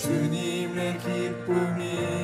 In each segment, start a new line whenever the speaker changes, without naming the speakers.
주님의 기쁨이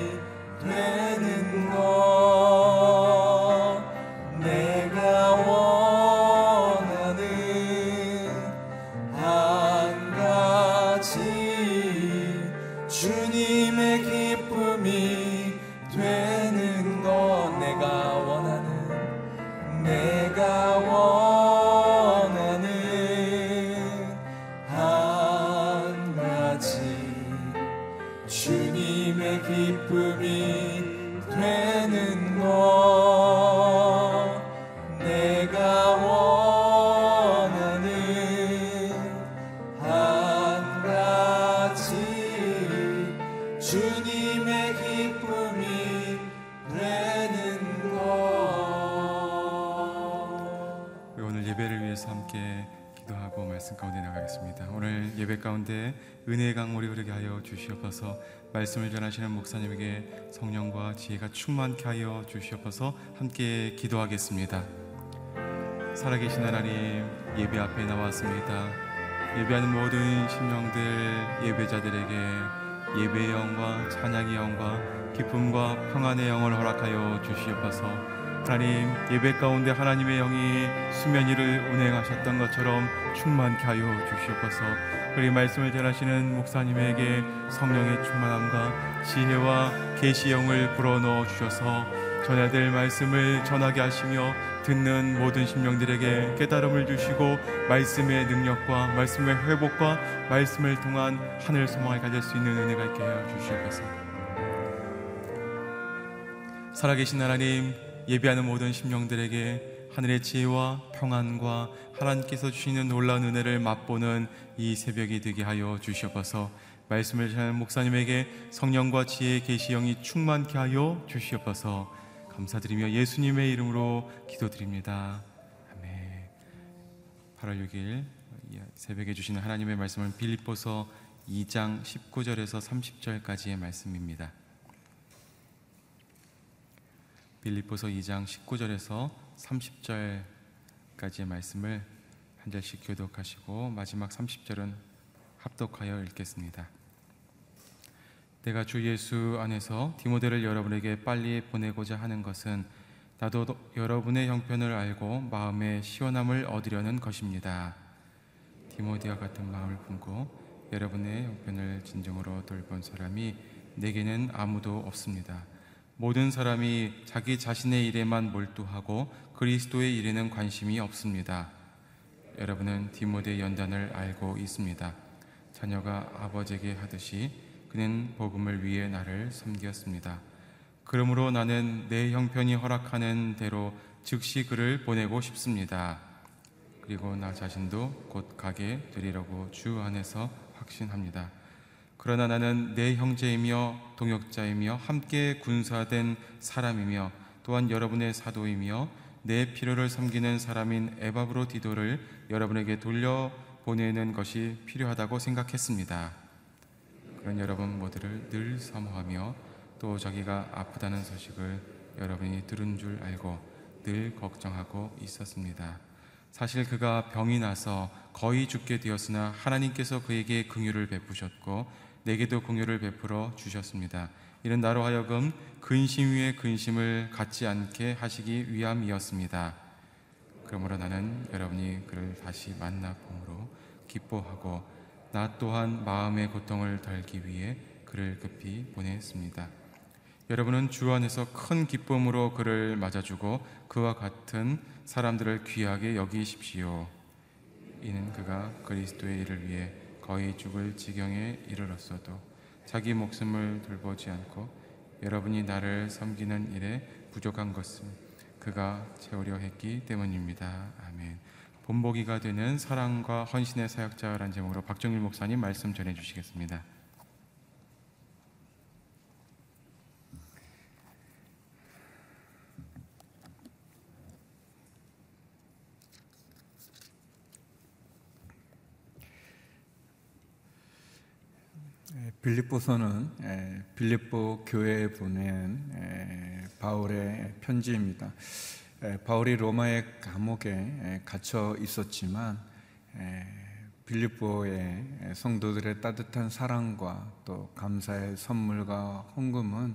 말씀을 전하시는 목사님에게 성령과 지혜가 충만케 하여 주시옵소서 함께 기도하겠습니다. 살아계신 하나님 예배 앞에 나왔습니다. 예배하는 모든 심령들 예배자들에게 예배의 영과 찬양의 영과 기쁨과 평안의 영을 허락하여 주시옵소서 하나님 예배 가운데 하나님의 영이 수면 위를 운행하셨던 것처럼 충만케 하여 주시옵소서 그리 말씀을 전하시는 목사님에게 성령의 충만함과 지혜와 계시 영을 불어넣어 주셔서 전해야 될 말씀을 전하게 하시며 듣는 모든 심령들에게 깨달음을 주시고 말씀의 능력과 말씀의 회복과 말씀을 통한 하늘 소망을 가질 수 있는 은혜가 있게 하여 주시옵소서. 살아계신 하나님 예배하는 모든 심령들에게 하늘의 지혜와 평안과 하나님께서 주시는 놀라운 은혜를 맛보는 이 새벽이 되게 하여 주시옵소서. 말씀을 전하는 목사님에게 성령과 지혜의 계시 영이 충만케 하여 주시옵소서. 감사드리며 예수님의 이름으로 기도드립니다. 아멘. 8월 6일 새벽에 주시는 하나님의 말씀은 빌립보서 2장 19절에서 30절까지의 말씀입니다. 빌립보서 2장 19절에서 30절까지의 말씀을 한 절씩 교독하시고 마지막 30절은 합독하여 읽겠습니다. 내가 주 예수 안에서 디모데를 여러분에게 빨리 보내고자 하는 것은 나도 여러분의 형편을 알고 마음의 시원함을 얻으려는 것입니다. 디모데와 같은 마음을 품고 여러분의 형편을 진정으로 돌본 사람이 내게는 아무도 없습니다. 모든 사람이 자기 자신의 일에만 몰두하고 그리스도의 일에는 관심이 없습니다. 여러분은 디모데 연단을 알고 있습니다. 자녀가 아버지에게 하듯이 그는 복음을 위해 나를 섬겼습니다. 그러므로 나는 내 형편이 허락하는 대로 즉시 그를 보내고 싶습니다. 그리고 나 자신도 곧 가게 되리라고 주 안에서 확신합니다. 그러나 나는 내 형제이며 동역자이며 함께 군사된 사람이며 또한 여러분의 사도이며 내 필요를 섬기는 사람인 에바브로 디도를 여러분에게 돌려 보내는 것이 필요하다고 생각했습니다. 그런 여러분 모두를 늘 사모하며 또 자기가 아프다는 소식을 여러분이 들은 줄 알고 늘 걱정하고 있었습니다. 사실 그가 병이 나서 거의 죽게 되었으나 하나님께서 그에게 긍휼을 베푸셨고 내게도 공유를 베풀어 주셨습니다. 이는 나로 하여금 근심 위에 근심을 갖지 않게 하시기 위함이었습니다. 그러므로 나는 여러분이 그를 다시 만나 봄으로 기뻐하고 나 또한 마음의 고통을 덜기 위해 그를 급히 보냈습니다. 여러분은 주 안에서 큰 기쁨으로 그를 맞아주고 그와 같은 사람들을 귀하게 여기십시오. 이는 그가 그리스도의 일을 위해 거의 죽을 지경에 이르렀어도 자기 목숨을 돌보지 않고 여러분이 나를 섬기는 일에 부족한 것은 그가 채우려 했기 때문입니다. 아멘. 본보기가 되는 사랑과 헌신의 사역자라는 제목으로 박정일 목사님 말씀 전해 주시겠습니다.
빌립보서는 빌립보 교회에 보낸 바울의 편지입니다. 바울이 로마의 감옥에 갇혀 있었지만 빌립보의 성도들의 따뜻한 사랑과 또 감사의 선물과 헌금은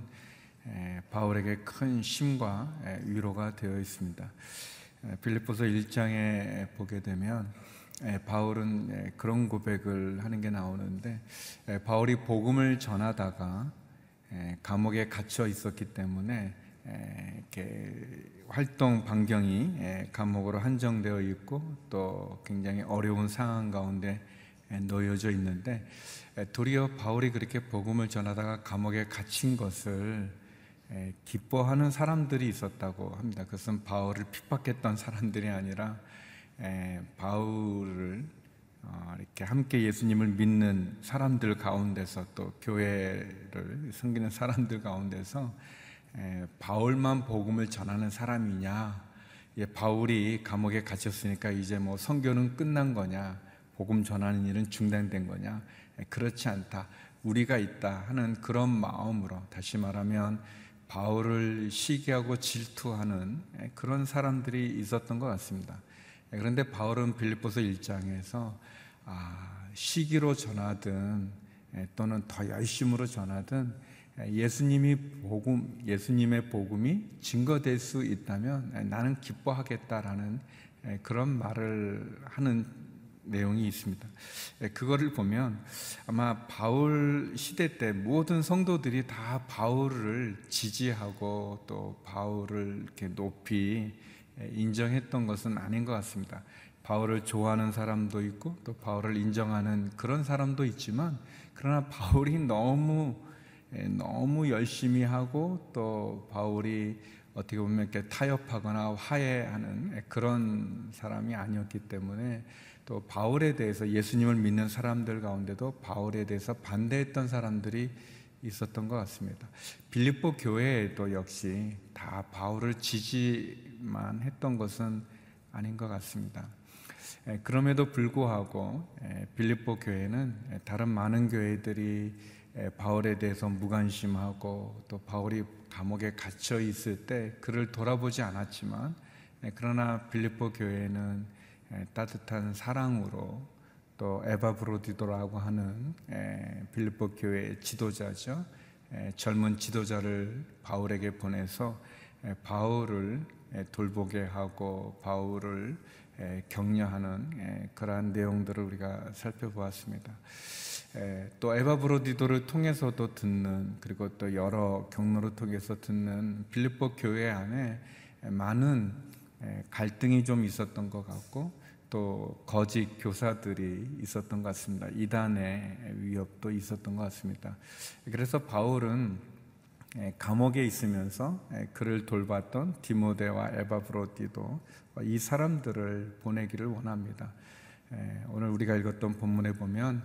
바울에게 큰 힘과 위로가 되어 있습니다. 빌립보서 1장에 보게 되면 예, 바울은 예, 그런 고백을 하는 게 나오는데 예, 바울이 복음을 전하다가 감옥에 갇혀 있었기 때문에 이렇게 활동 반경이 감옥으로 한정되어 있고 또 굉장히 어려운 상황 가운데 놓여져 있는데 도리어 바울이 그렇게 복음을 전하다가 감옥에 갇힌 것을 기뻐하는 사람들이 있었다고 합니다. 그것은 바울을 핍박했던 사람들이 아니라 바울을 어, 이렇게 함께 예수님을 믿는 사람들 가운데서 또 교회를 섬기는 사람들 가운데서 에, 바울만 복음을 전하는 사람이냐? 예, 바울이 감옥에 갇혔으니까 이제 뭐 선교는 끝난 거냐? 복음 전하는 일은 중단된 거냐? 에, 그렇지 않다. 우리가 있다 하는 그런 마음으로 다시 말하면 바울을 시기하고 질투하는 에, 그런 사람들이 있었던 것 같습니다. 에, 그런데 바울은 빌립보서 1장에서 아, 시기로 전하든 에, 또는 더 열심으로 전하든 예수님이 복음, 예수님의 복음이 증거될 수 있다면 나는 기뻐하겠다라는 그런 말을 하는 내용이 있습니다. 그거를 보면 아마 바울 시대 때 모든 성도들이 다 바울을 지지하고 또 바울을 이렇게 높이 인정했던 것은 아닌 것 같습니다. 바울을 좋아하는 사람도 있고 또 바울을 인정하는 그런 사람도 있지만 그러나 바울이 너무 예, 너무 열심히 하고 또 바울이 어떻게 보면 이렇게 타협하거나 화해하는 그런 사람이 아니었기 때문에 또 바울에 대해서 예수님을 믿는 사람들 가운데도 바울에 대해서 반대했던 사람들이 있었던 것 같습니다. 빌립보 교회에도 역시 다 바울을 지지 만 했던 것은 아닌 것 같습니다. 예, 그럼에도 불구하고 예, 빌립보 교회는 다른 많은 교회들이 바울에 대해서 무관심하고 또 바울이 감옥에 갇혀 있을 때 그를 돌아보지 않았지만 그러나 빌립보 교회는 따뜻한 사랑으로 또 에바 브로디도라고 하는 빌립보 교회의 지도자죠. 젊은 지도자를 바울에게 보내서 바울을 돌보게 하고 바울을 격려하는 그러한 내용들을 우리가 살펴보았습니다. 또 에바브로디도를 통해서도 듣는 그리고 또 여러 경로를 통해서 듣는 빌립보 교회 안에 많은 갈등이 좀 있었던 것 같고 또 거짓 교사들이 있었던 것 같습니다. 이단의 위협도 있었던 것 같습니다. 그래서 바울은 감옥에 있으면서 그를 돌봤던 디모데와 에바브로디도 이 사람들을 보내기를 원합니다. 오늘 우리가 읽었던 본문에 보면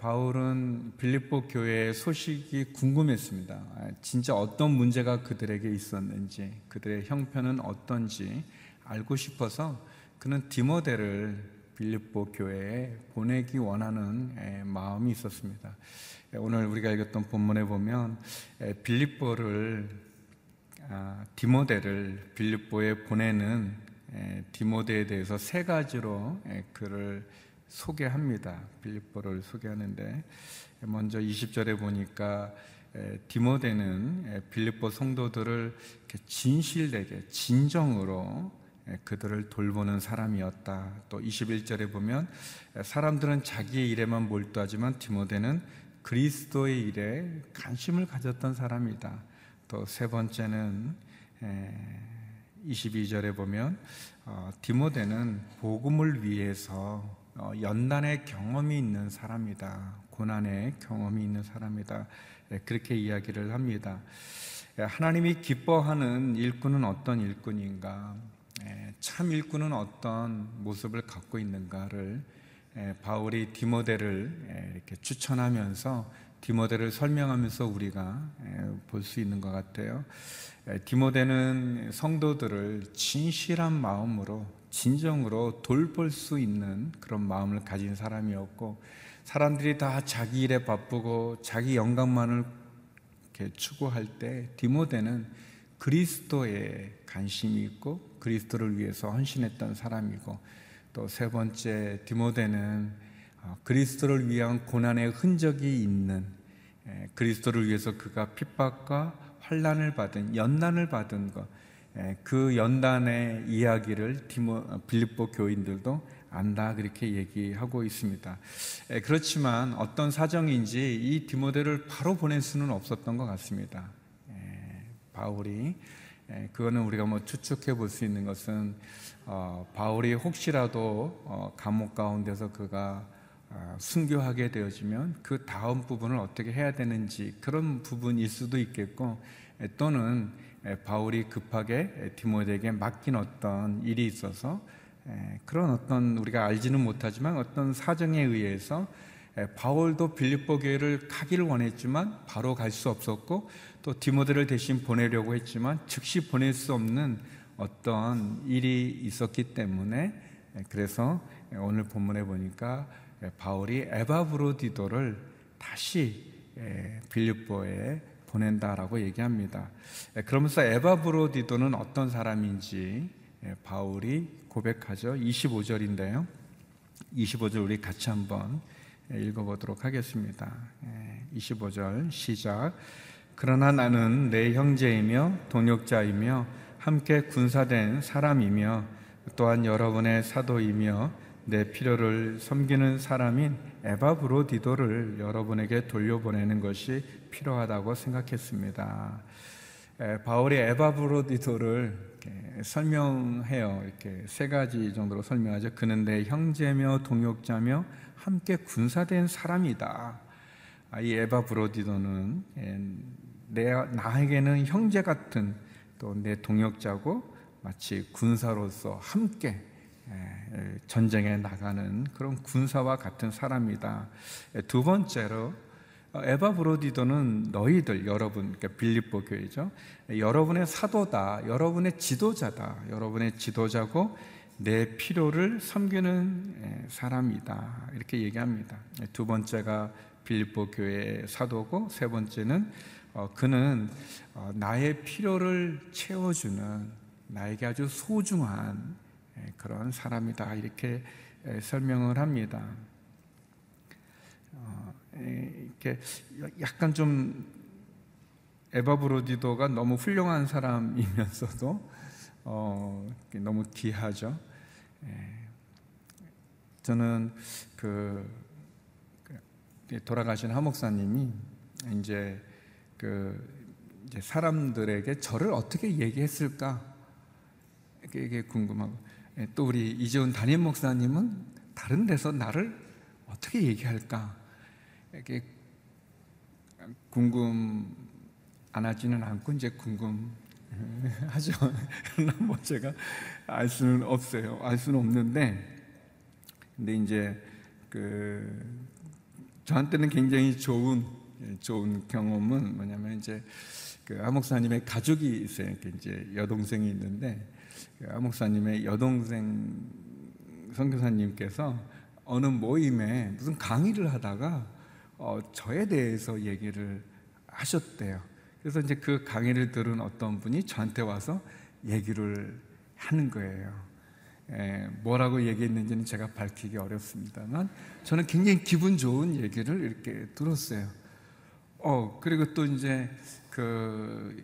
바울은 빌립보 교회의 소식이 궁금했습니다. 진짜 어떤 문제가 그들에게 있었는지, 그들의 형편은 어떤지 알고 싶어서 그는 디모데를 빌립보 교회에 보내기 원하는 마음이 있었습니다. 오늘 우리가 읽었던 본문에 보면 빌립보를 아, 디모데를 빌립보에 보내는 디모데에 대해서 세 가지로 그를 소개합니다. 빌립보를 소개하는데 먼저 20절에 보니까 디모데는 빌립보 성도들을 진실되게 진정으로 그들을 돌보는 사람이었다. 또 21절에 보면 사람들은 자기의 일에만 몰두하지만 디모데는 그리스도의 일에 관심을 가졌던 사람이다. 또 세 번째는 22절에 보면 어, 디모데는 복음을 위해서 어, 연단의 경험이 있는 사람이다. 고난의 경험이 있는 사람이다. 예, 그렇게 이야기를 합니다. 예, 하나님이 기뻐하는 일꾼은 어떤 일꾼인가? 예, 참 일꾼은 어떤 모습을 갖고 있는가를 바울이 디모데를 이렇게 추천하면서 디모데를 설명하면서 우리가 볼 수 있는 것 같아요. 디모데는 성도들을 진실한 마음으로 진정으로 돌볼 수 있는 그런 마음을 가진 사람이었고 사람들이 다 자기 일에 바쁘고 자기 영광만을 이렇게 추구할 때 디모데는 그리스도에 관심이 있고 그리스도를 위해서 헌신했던 사람이고 또 세 번째 디모데는 어, 그리스도를 위한 고난의 흔적이 있는 그리스도를 위해서 그가 핍박과 환란을 받은 연단을 받은 것, 그 연단의 이야기를 디모, 빌립보 교인들도 안다 그렇게 얘기하고 있습니다. 그렇지만 어떤 사정인지 이 디모데를 바로 보낼 수는 없었던 것 같습니다. 바울이 그거는 우리가 뭐 추측해 볼 수 있는 것은 어, 바울이 혹시라도 어, 감옥 가운데서 그가 어, 순교하게 되어지면 그 다음 부분을 어떻게 해야 되는지 그런 부분일 수도 있겠고 또는 바울이 급하게 디모데에게 맡긴 어떤 일이 있어서 에, 그런 어떤 우리가 알지는 못하지만 어떤 사정에 의해서 에, 바울도 빌립보 교회를 가기를 원했지만 바로 갈 수 없었고 또 디모데를 대신 보내려고 했지만 즉시 보낼 수 없는 어떤 일이 있었기 때문에 에, 그래서 오늘 본문에 보니까 에, 바울이 에바브로디도를 다시 에, 빌립보에 보낸다라고 얘기합니다. 에, 그러면서 에바브로디도는 어떤 사람인지 에, 바울이 고백하죠. 25절인데요. 25절 우리 같이 한번 읽어보도록 하겠습니다. 25절 시작. 그러나 나는 내 형제이며 동역자이며 함께 군사된 사람이며 또한 여러분의 사도이며 내 필요를 섬기는 사람인 에바브로디도를 여러분에게 돌려보내는 것이 필요하다고 생각했습니다. 바울이 에바브로디도를 설명해요. 이렇게 세 가지 정도로 설명하죠. 그는 내 형제며 동역자며 함께 군사된 사람이다. 이 에바 브로디도는 내 나에게는 형제 같은 또 내 동역자고 마치 군사로서 함께 전쟁에 나가는 그런 군사와 같은 사람이다. 두 번째로 에바 브로디도는 너희들 여러분 그러니까 빌립보 교회죠. 여러분의 사도다. 여러분의 지도자다. 여러분의 지도자고 내 필요를 섬기는 사람이다. 이렇게 얘기합니다. 두 번째가 빌립보 교회의 사도고 세 번째는 그는 나의 필요를 채워주는 나에게 아주 소중한 그런 사람이다. 이렇게 설명을 합니다. 이렇게 약간 좀 에바브로디도가 너무 훌륭한 사람이면서도 어, 너무 귀하죠. 저는 그, 그 돌아가신 하목사님이 이제 그 이제 사람들에게 저를 어떻게 얘기했을까? 이게 궁금하고. 또 우리 이재훈 담임 목사님은 다른 데서 나를 어떻게 얘기할까? 이게 궁금 안 하지는 않고 이제 궁금 하죠. 뭐 제가 알 수는 없어요. 알 수는 없는데, 근데 이제 그 저한테는 굉장히 좋은 좋은 경험은 뭐냐면 이제 그 아목사님의 가족이 있어요. 이제 여동생이 있는데 그 아목사님의 여동생 선교사님께서 어느 모임에 무슨 강의를 하다가 어, 저에 대해서 얘기를 하셨대요. 그래서 이제 그 강의를 들은 어떤 분이 저한테 와서 얘기를 하는 거예요. 에, 뭐라고 얘기했는지는 제가 밝히기 어렵습니다만 저는 굉장히 기분 좋은 얘기를 이렇게 들었어요. 어 그리고 또 이제 그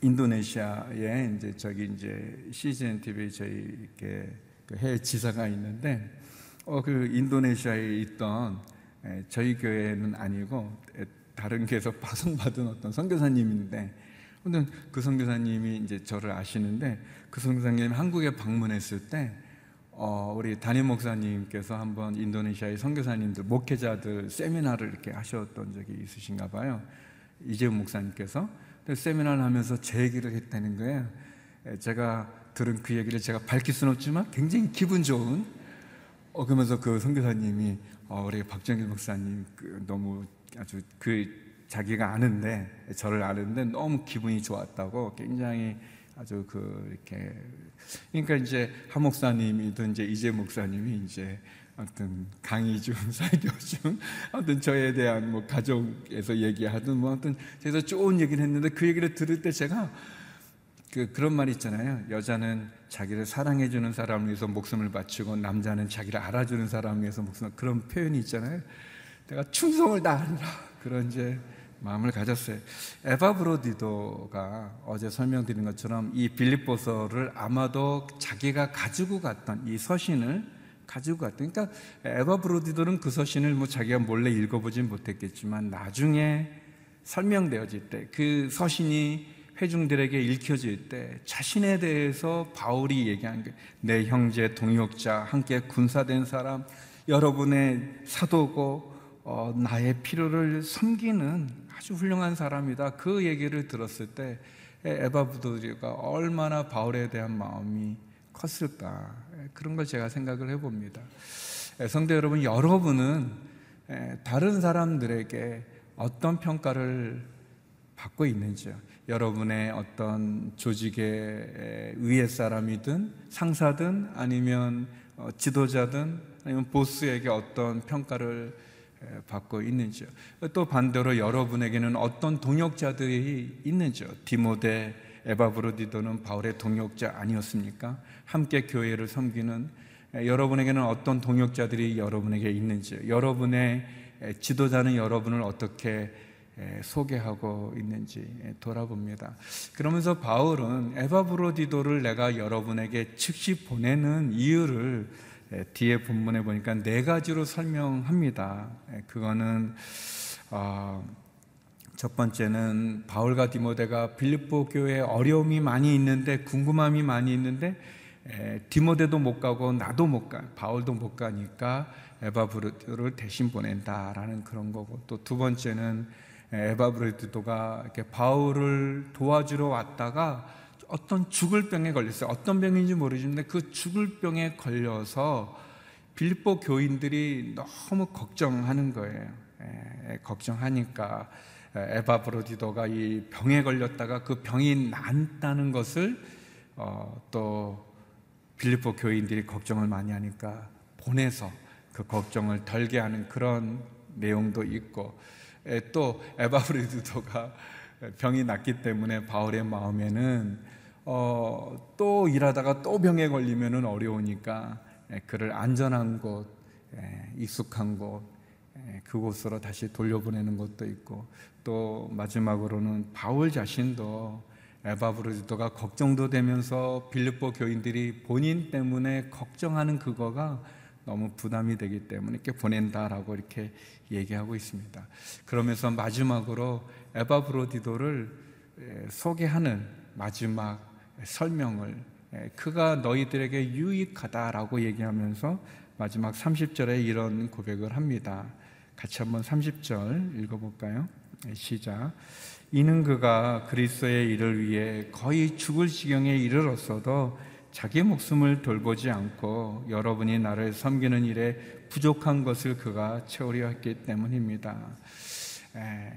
인도네시아에 이제 저기 이제 CGN TV 저희 이렇게 그 해외 지사가 있는데 어 그 인도네시아에 있던 저희 교회는 아니고 다른 교회에서 파송받은 어떤 선교사님인데 근데 그 선교사님이 이제 저를 아시는데 그 선교사님이 한국에 방문했을 때 어, 우리 담임 목사님께서 한번 인도네시아의 선교사님들 목회자들 세미나를 이렇게 하셨던 적이 있으신가 봐요. 이재훈 목사님께서 세미나를 하면서 제 얘기를 했다는 거예요. 제가 들은 그 얘기를 제가 밝힐 수는 없지만 굉장히 기분 좋은 어, 그러면서 그 선교사님이 어, 우리 박정길 목사님 그 너무 아주 그 자기가 아는데 저를 아는데 너무 기분이 좋았다고 굉장히 아주 그 이렇게 그러니까 이제 한 목사님이든 이제 이재 목사님이 이제 어떤 강의 중 설교 중 어떤 저에 대한 뭐 가족에서 얘기하든 뭐 어떤 그래서 좋은 얘기를 했는데 그 얘기를 들을 때 제가 그 그런 말 있잖아요. 여자는 자기를 사랑해 주는 사람을 위해서 목숨을 바치고 남자는 자기를 알아주는 사람을 위해서 목숨을 그런 표현이 있잖아요. 내가 충성을 다하리라 그런 이제 마음을 가졌어요. 에바브로디도가 어제 설명드린 것처럼 이 빌립보서를 아마도 자기가 가지고 갔던 이 서신을 가지고 갔던 그러니까 에바브로디도는 그 서신을 뭐 자기가 몰래 읽어보진 못했겠지만 나중에 설명되어질 때 그 서신이 회중들에게 읽혀질 때 자신에 대해서 바울이 얘기한 게 내 형제 동역자 함께 군사된 사람 여러분의 사도고 어, 나의 필요를 섬기는 아주 훌륭한 사람이다. 그 얘기를 들었을 때 에바브도리가 얼마나 바울에 대한 마음이 컸을까 그런 걸 제가 생각을 해봅니다. 성도 여러분, 여러분은 다른 사람들에게 어떤 평가를 받고 있는지요? 여러분의 어떤 조직의 위에 사람이든 상사든 아니면 어, 지도자든 아니면 보스에게 어떤 평가를 받고 있는지요. 또 반대로 여러분에게는 어떤 동역자들이 있는지요. 디모데, 에바브로디도는 바울의 동역자 아니었습니까? 함께 교회를 섬기는 여러분에게는 어떤 동역자들이 여러분에게 있는지요. 여러분의 지도자는 여러분을 어떻게 소개하고 있는지 돌아봅니다. 그러면서 바울은 에바브로디도를 내가 여러분에게 즉시 보내는 이유를 뒤에 본문에 보니까 네 가지로 설명합니다. 그거는 어, 첫 번째는 바울과 디모데가 빌립보 교회에 어려움이 많이 있는데 궁금함이 많이 있는데 디모데도 못 가고 나도 못 가, 바울도 못 가니까 에바브로디도를 대신 보낸다라는 그런 거고 또 두 번째는 에바브로디도가 이렇게 바울을 도와주러 왔다가 어떤 죽을 병에 걸렸어요. 어떤 병인지 모르지만 그 죽을 병에 걸려서 빌립보 교인들이 너무 걱정하는 거예요. 에, 걱정하니까 에바브로디도가 이 병에 걸렸다가 그 병이 낫다는 것을 어, 또 빌립보 교인들이 걱정을 많이 하니까 보내서 그 걱정을 덜게 하는 그런 내용도 있고 또 에바브리드도가 병이 났기 때문에 바울의 마음에는 어, 또 일하다가 또 병에 걸리면 어려우니까 그를 안전한 곳, 익숙한 곳, 그곳으로 다시 돌려보내는 것도 있고 또 마지막으로는 바울 자신도 에바브로디도가 걱정도 되면서 빌립보 교인들이 본인 때문에 걱정하는 그거가 너무 부담이 되기 때문에 이렇게 보낸다라고 이렇게 얘기하고 있습니다. 그러면서 마지막으로 에바브로디도를 소개하는 마지막 설명을 그가 너희들에게 유익하다라고 얘기하면서 마지막 30절에 이런 고백을 합니다. 같이 한번 30절 읽어볼까요? 시작. 이는 그가 그리스도의 일을 위해 거의 죽을 지경에 이르렀어도 자기 목숨을 돌보지 않고 여러분이 나를 섬기는 일에 부족한 것을 그가 채우려 했기 때문입니다. 에,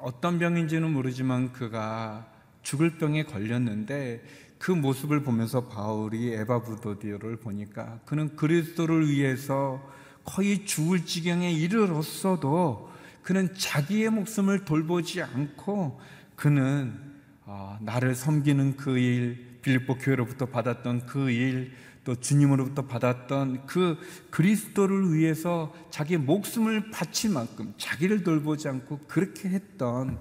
어떤 병인지는 모르지만 그가 죽을 병에 걸렸는데 그 모습을 보면서 바울이 에바브도디오를 보니까 그는 그리스도를 위해서 거의 죽을 지경에 이르렀어도 그는 자기의 목숨을 돌보지 않고 그는 어, 나를 섬기는 그 일, 빌립보 교회로부터 받았던 그 일, 또 주님으로부터 받았던 그 그리스도를 위해서 자기 목숨을 바칠 만큼 자기를 돌보지 않고 그렇게 했던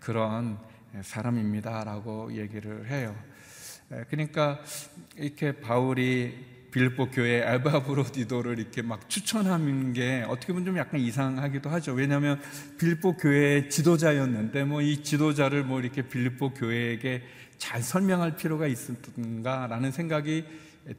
그런 사람입니다라고 얘기를 해요. 그러니까 이렇게 바울이 빌보 교회 알바브로디도를 이렇게 막 추천하는 게 어떻게 보면 좀 약간 이상하기도 하죠. 왜냐하면 빌보 교회의 지도자였는데 뭐 이 지도자를 뭐 이렇게 빌보 교회에게 잘 설명할 필요가 있었던가라는 생각이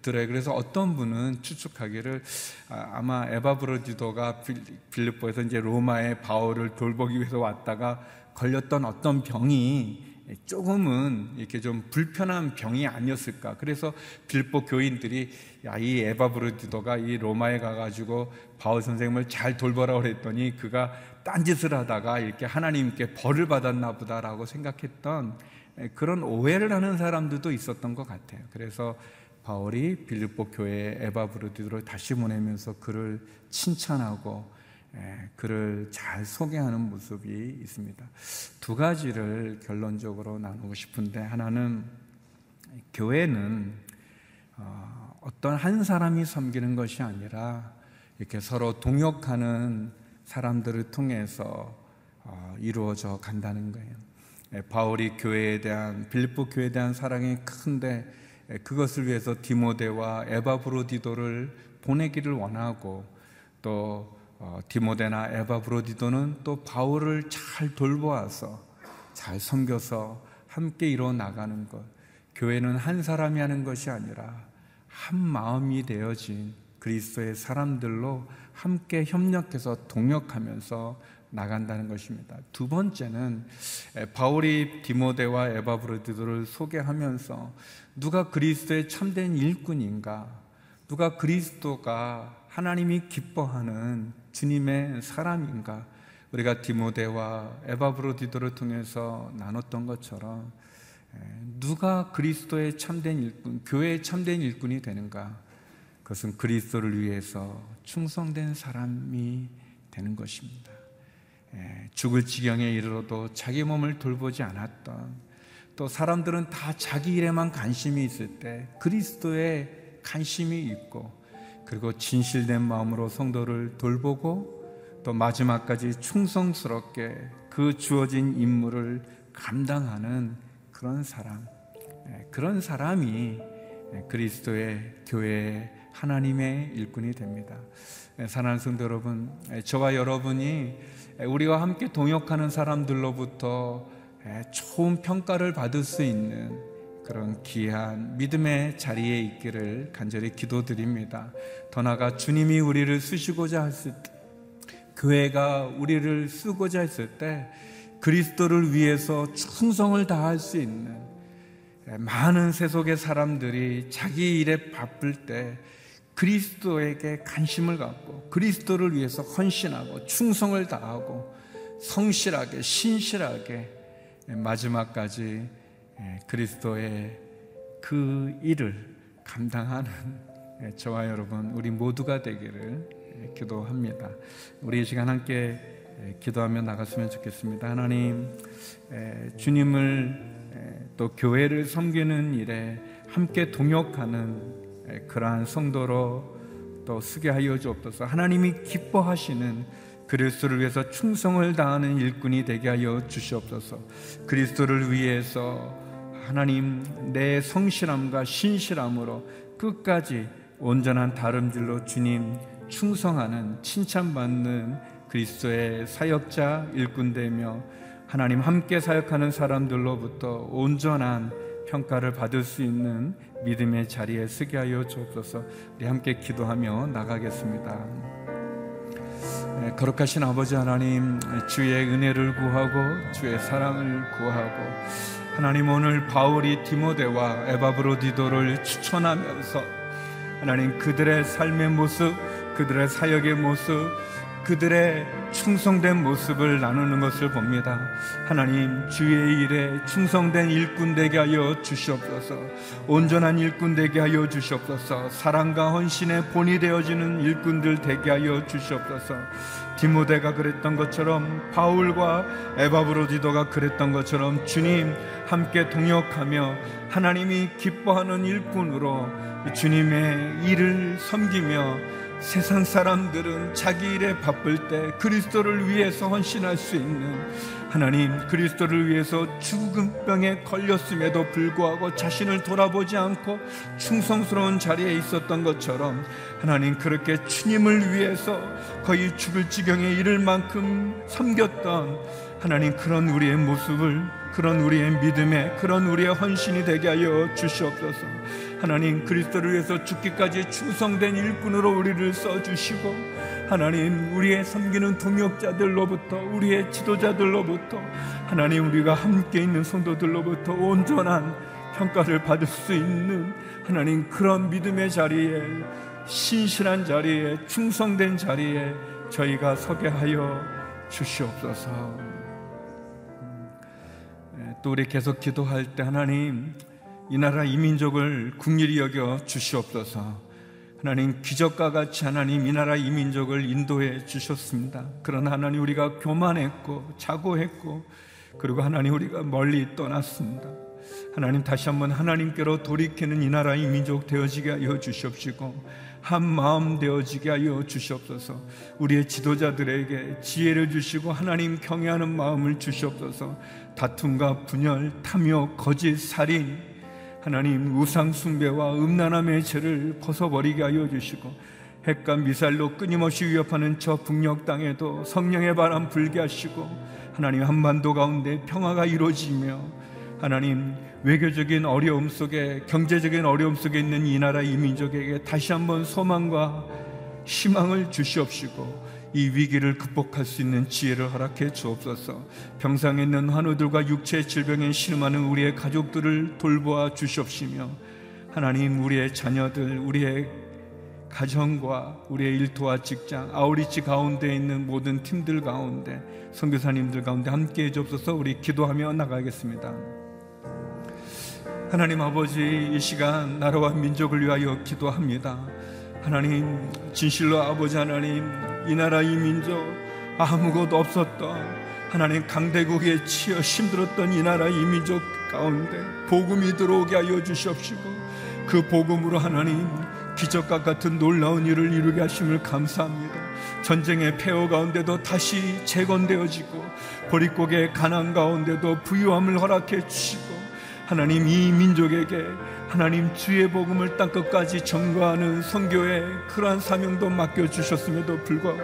들어요. 그래서 어떤 분은 추측하기를 아, 아마 에바브로디도가 빌립보에서 이제 로마의 바울을 돌보기 위해서 왔다가 걸렸던 어떤 병이 조금은 이렇게 좀 불편한 병이 아니었을까. 그래서 빌보 교인들이 야, 이 에바브르디도가 이 로마에 가가지고 바울 선생님을 잘 돌보라고 그랬더니 그가 딴짓을 하다가 이렇게 하나님께 벌을 받았나 보다라고 생각했던 그런 오해를 하는 사람들도 있었던 것 같아요. 그래서 바울이 빌립보 교회에 에바브르디도를 다시 보내면서 그를 칭찬하고 예, 그를 잘 소개하는 모습이 있습니다. 두 가지를 결론적으로 나누고 싶은데 하나는 교회는 어, 어떤 한 사람이 섬기는 것이 아니라 이렇게 서로 동역하는 사람들을 통해서 어, 이루어져 간다는 거예요. 예, 바울이 교회에 대한 빌립보 교회에 대한 사랑이 큰데 예, 그것을 위해서 디모데와 에바브로디도를 보내기를 원하고 또 어, 디모데나 에바브로디도는 또 바울을 잘 돌보아서 잘 섬겨서 함께 이루어 나가는 것. 교회는 한 사람이 하는 것이 아니라 한 마음이 되어진 그리스도의 사람들로 함께 협력해서 동역하면서 나간다는 것입니다. 두 번째는 바울이 디모데와 에바브로디도를 소개하면서 누가 그리스도의 참된 일꾼인가, 누가 그리스도가 하나님이 기뻐하는 주님의 사람인가, 우리가 디모데와 에바브로디도를 통해서 나눴던 것처럼 누가 그리스도의 참된 일꾼, 교회의 참된 일꾼이 되는가? 그것은 그리스도를 위해서 충성된 사람이 되는 것입니다. 죽을 지경에 이르러도 자기 몸을 돌보지 않았던 또 사람들은 다 자기 일에만 관심이 있을 때 그리스도에 관심이 있고 그리고 진실된 마음으로 성도를 돌보고 또 마지막까지 충성스럽게 그 주어진 임무를 감당하는 그런 사람, 예, 그런 사람이 예, 그리스도의 교회의 하나님의 일꾼이 됩니다. 예, 사랑하는 성도 여러분, 저와 여러분이 우리와 함께 동역하는 사람들로부터 좋은 평가를 받을 수 있는 그런 귀한 믿음의 자리에 있기를 간절히 기도드립니다. 더 나아가 주님이 우리를 쓰시고자 했을 때, 교회가 우리를 쓰고자 했을 때, 그리스도를 위해서 충성을 다할 수 있는 많은 세속의 사람들이 자기 일에 바쁠 때 그리스도에게 관심을 갖고 그리스도를 위해서 헌신하고 충성을 다하고 성실하게 신실하게 마지막까지 그리스도의 그 일을 감당하는 저와 여러분 우리 모두가 되기를 기도합니다. 우리 이 시간 함께 기도하며 나갔으면 좋겠습니다. 하나님, 주님을 또 교회를 섬기는 일에 함께 동역하는 그러한 성도로 또 쓰게 하여 주옵소서. 하나님이 기뻐하시는 그리스도를 위해서 충성을 다하는 일꾼이 되게 하여 주시옵소서. 그리스도를 위해서 하나님 내 성실함과 신실함으로 끝까지 온전한 다름질로 주님 충성하는 칭찬받는 그리스도의 사역자 일꾼 되며 하나님 함께 사역하는 사람들로부터 온전한 평가를 받을 수 있는 믿음의 자리에 서게 하여 주옵소서. 우리 함께 기도하며 나가겠습니다. 네, 거룩하신 아버지 하나님, 주의 은혜를 구하고 주의 사랑을 구하고 하나님 오늘 바울이 디모데와 에바브로디도를 추천하면서 하나님 그들의 삶의 모습, 그들의 사역의 모습, 그들의 충성된 모습을 나누는 것을 봅니다. 하나님, 주의 일에 충성된 일꾼 되게 하여 주시옵소서. 온전한 일꾼 되게 하여 주시옵소서. 사랑과 헌신의 본이 되어지는 일꾼들 되게 하여 주시옵소서. 디모데가 그랬던 것처럼 바울과 에바브로디도가 그랬던 것처럼 주님 함께 동역하며 하나님이 기뻐하는 일꾼으로 주님의 일을 섬기며 세상 사람들은 자기 일에 바쁠 때 그리스도를 위해서 헌신할 수 있는 하나님 그리스도를 위해서 죽은 병에 걸렸음에도 불구하고 자신을 돌아보지 않고 충성스러운 자리에 있었던 것처럼 하나님 그렇게 주님을 위해서 거의 죽을 지경에 이를 만큼 섬겼던 하나님 그런 우리의 모습을 그런 우리의 믿음에 그런 우리의 헌신이 되게 하여 주시옵소서. 하나님 그리스도를 위해서 죽기까지 충성된 일꾼으로 우리를 써 주시고 하나님 우리의 섬기는 동역자들로부터 우리의 지도자들로부터 하나님 우리가 함께 있는 성도들로부터 온전한 평가를 받을 수 있는 하나님 그런 믿음의 자리에 신실한 자리에 충성된 자리에 저희가 서게 하여 주시옵소서. 또 우리 계속 기도할 때 하나님 이 나라 이민족을 국률이 여겨 주시옵소서. 하나님 기적과 같이 하나님 이 나라 이민족을 인도해 주셨습니다. 그러나 하나님 우리가 교만했고 자고했고 그리고 하나님 우리가 멀리 떠났습니다. 하나님 다시 한번 하나님께로 돌이키는 이 나라 이민족 되어지게 하여 주시옵시고 한 마음 되어지게 하여 주시옵소서. 우리의 지도자들에게 지혜를 주시고 하나님 경외하는 마음을 주시옵소서. 다툼과 분열, 탐욕, 거짓, 살인, 하나님 우상 숭배와 음란함의 죄를 벗어버리게 하여 주시고 핵과 미사일로 끊임없이 위협하는 저 북녘 땅에도 성령의 바람 불게 하시고 하나님 한반도 가운데 평화가 이루어지며 하나님 외교적인 어려움 속에 경제적인 어려움 속에 있는 이 나라 이민족에게 다시 한번 소망과 희망을 주시옵시고 이 위기를 극복할 수 있는 지혜를 허락해 주옵소서. 병상에 있는 환우들과 육체 질병에 신음하는 우리의 가족들을 돌보아 주시옵시며 하나님 우리의 자녀들, 우리의 가정과 우리의 일터와 직장, 아우리치 가운데 있는 모든 팀들 가운데 선교사님들 가운데 함께 해 주옵소서. 우리 기도하며 나가겠습니다. 하나님 아버지 이 시간 나라와 민족을 위하여 기도합니다. 하나님 진실로 아버지 하나님 이 나라 이 민족 아무것도 없었던 하나님 강대국에 치여 힘들었던 이 나라 이 민족 가운데 복음이 들어오게 하여 주시옵시고 그 복음으로 하나님 기적과 같은 놀라운 일을 이루게 하심을 감사합니다. 전쟁의 폐허 가운데도 다시 재건되어지고 보릿고개 가난 가운데도 부유함을 허락해 주시고 하나님 이 민족에게 하나님 주의 복음을 땅끝까지 전거하는 선교의 그러한 사명도 맡겨 주셨음에도 불구하고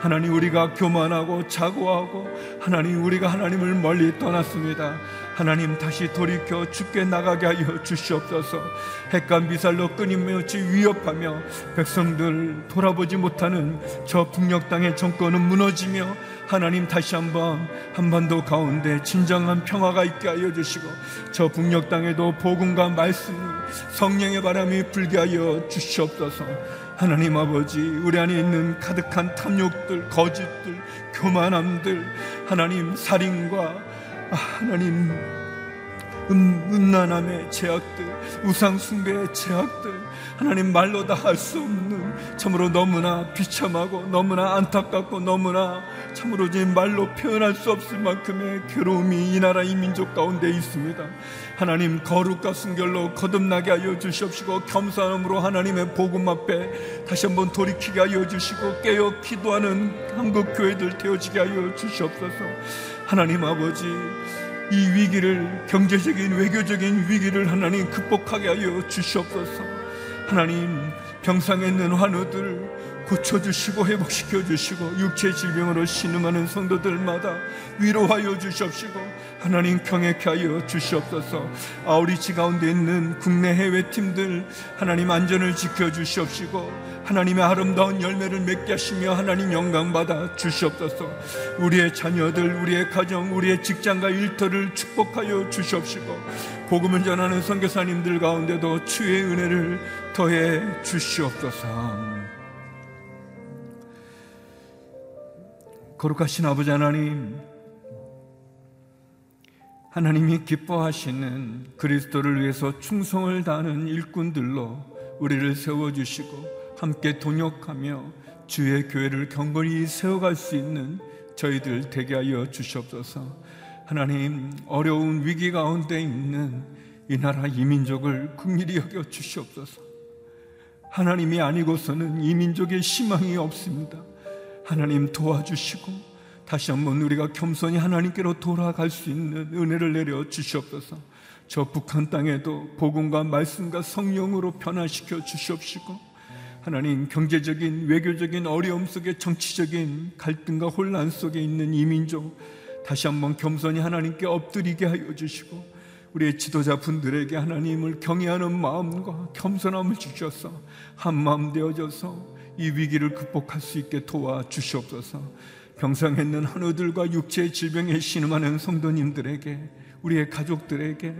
하나님 우리가 교만하고 자고하고 하나님 우리가 하나님을 멀리 떠났습니다. 하나님 다시 돌이켜 죽게 나가게 하여 주시옵소서. 핵과 미살로 끊임없이 위협하며 백성들 돌아보지 못하는 저 북녘 땅의 정권은 무너지며 하나님 다시 한번 한반도 가운데 진정한 평화가 있게 하여 주시고 저 북녘 땅에도 복음과 말씀 성령의 바람이 불게 하여 주시옵소서. 하나님 아버지 우리 안에 있는 가득한 탐욕들 거짓들 교만함들 하나님 살인과 하나님 음, 음란함의 제약들 우상 숭배의 제약들 하나님 말로 다 할 수 없는 참으로 너무나 비참하고 너무나 안타깝고 너무나 참으로 지 말로 표현할 수 없을 만큼의 괴로움이 이 나라 이 민족 가운데 있습니다. 하나님 거룩과 순결로 거듭나게 하여 주시옵시고 겸손함으로 하나님의 복음 앞에 다시 한번 돌이키게 하여 주시고 깨어 기도하는 한국 교회들 되어지게 하여 주시옵소서. 하나님 아버지 이 위기를 경제적인 외교적인 위기를 하나님 극복하게 하여 주시옵소서. 하나님 병상에 있는 환우들 고쳐주시고 회복시켜 주시고 육체 질병으로 신음하는 성도들마다 위로하여 주시옵시고 하나님 평액해 하여 주시옵소서 아우리치 가운데 있는 국내 해외 팀들 하나님 안전을 지켜 주시옵시고 하나님의 아름다운 열매를 맺게 하시며 하나님 영광 받아 주시옵소서 우리의 자녀들 우리의 가정 우리의 직장과 일터를 축복하여 주시옵시고 복음을 전하는 선교사님들 가운데도 주의 은혜를 더해 주시옵소서. 거룩하신 아버지 하나님, 하나님이 기뻐하시는 그리스도를 위해서 충성을 다하는 일꾼들로 우리를 세워주시고 함께 동역하며 주의 교회를 경건히 세워갈 수 있는 저희들 되게 하여 주시옵소서. 하나님 어려운 위기 가운데 있는 이 나라 이민족을 긍휼히 여겨 주시옵소서. 하나님이 아니고서는 이 민족의 희망이 없습니다. 하나님 도와주시고 다시 한번 우리가 겸손히 하나님께로 돌아갈 수 있는 은혜를 내려 주시옵소서. 저 북한 땅에도 복음과 말씀과 성령으로 변화시켜 주시옵시고 하나님 경제적인 외교적인 어려움 속에 정치적인 갈등과 혼란 속에 있는 이민족 다시 한번 겸손히 하나님께 엎드리게 하여 주시고 우리의 지도자 분들에게 하나님을 경외하는 마음과 겸손함을 주셔서 한 마음 되어져서 이 위기를 극복할 수 있게 도와 주시옵소서. 병상에 있는 한우들과 육체 질병에 신음하는 성도님들에게 우리의 가족들에게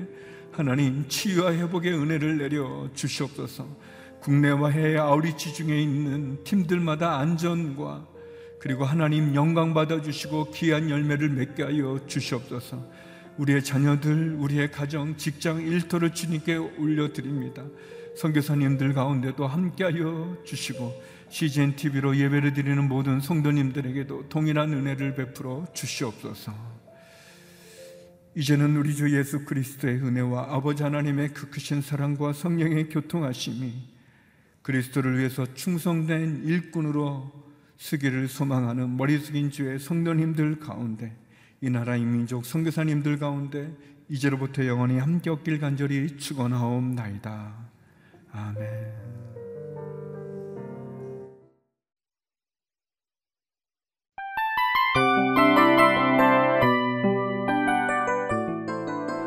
하나님 치유와 회복의 은혜를 내려 주시옵소서. 국내와 해외 아우리치 중에 있는 팀들마다 안전과 그리고 하나님 영광 받아 주시고 귀한 열매를 맺게 하여 주시옵소서. 우리의 자녀들, 우리의 가정, 직장, 일터를 주님께 올려드립니다. 선교사님들 가운데도 함께하여 주시고 CGN TV로 예배를 드리는 모든 성도님들에게도 동일한 은혜를 베풀어 주시옵소서. 이제는 우리 주 예수 그리스도의 은혜와 아버지 하나님의 그 크신 사랑과 성령의 교통하심이 그리스도를 위해서 충성된 일꾼으로 쓰기를 소망하는 머리 숙인 주의 성도님들 가운데 이 나라 이민족 선교사님들 가운데 이제로부터 영원히 함께 없길 간절히 축원하옵나이다. 아멘.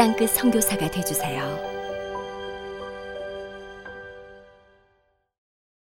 땅끝 선교사가 되주세요.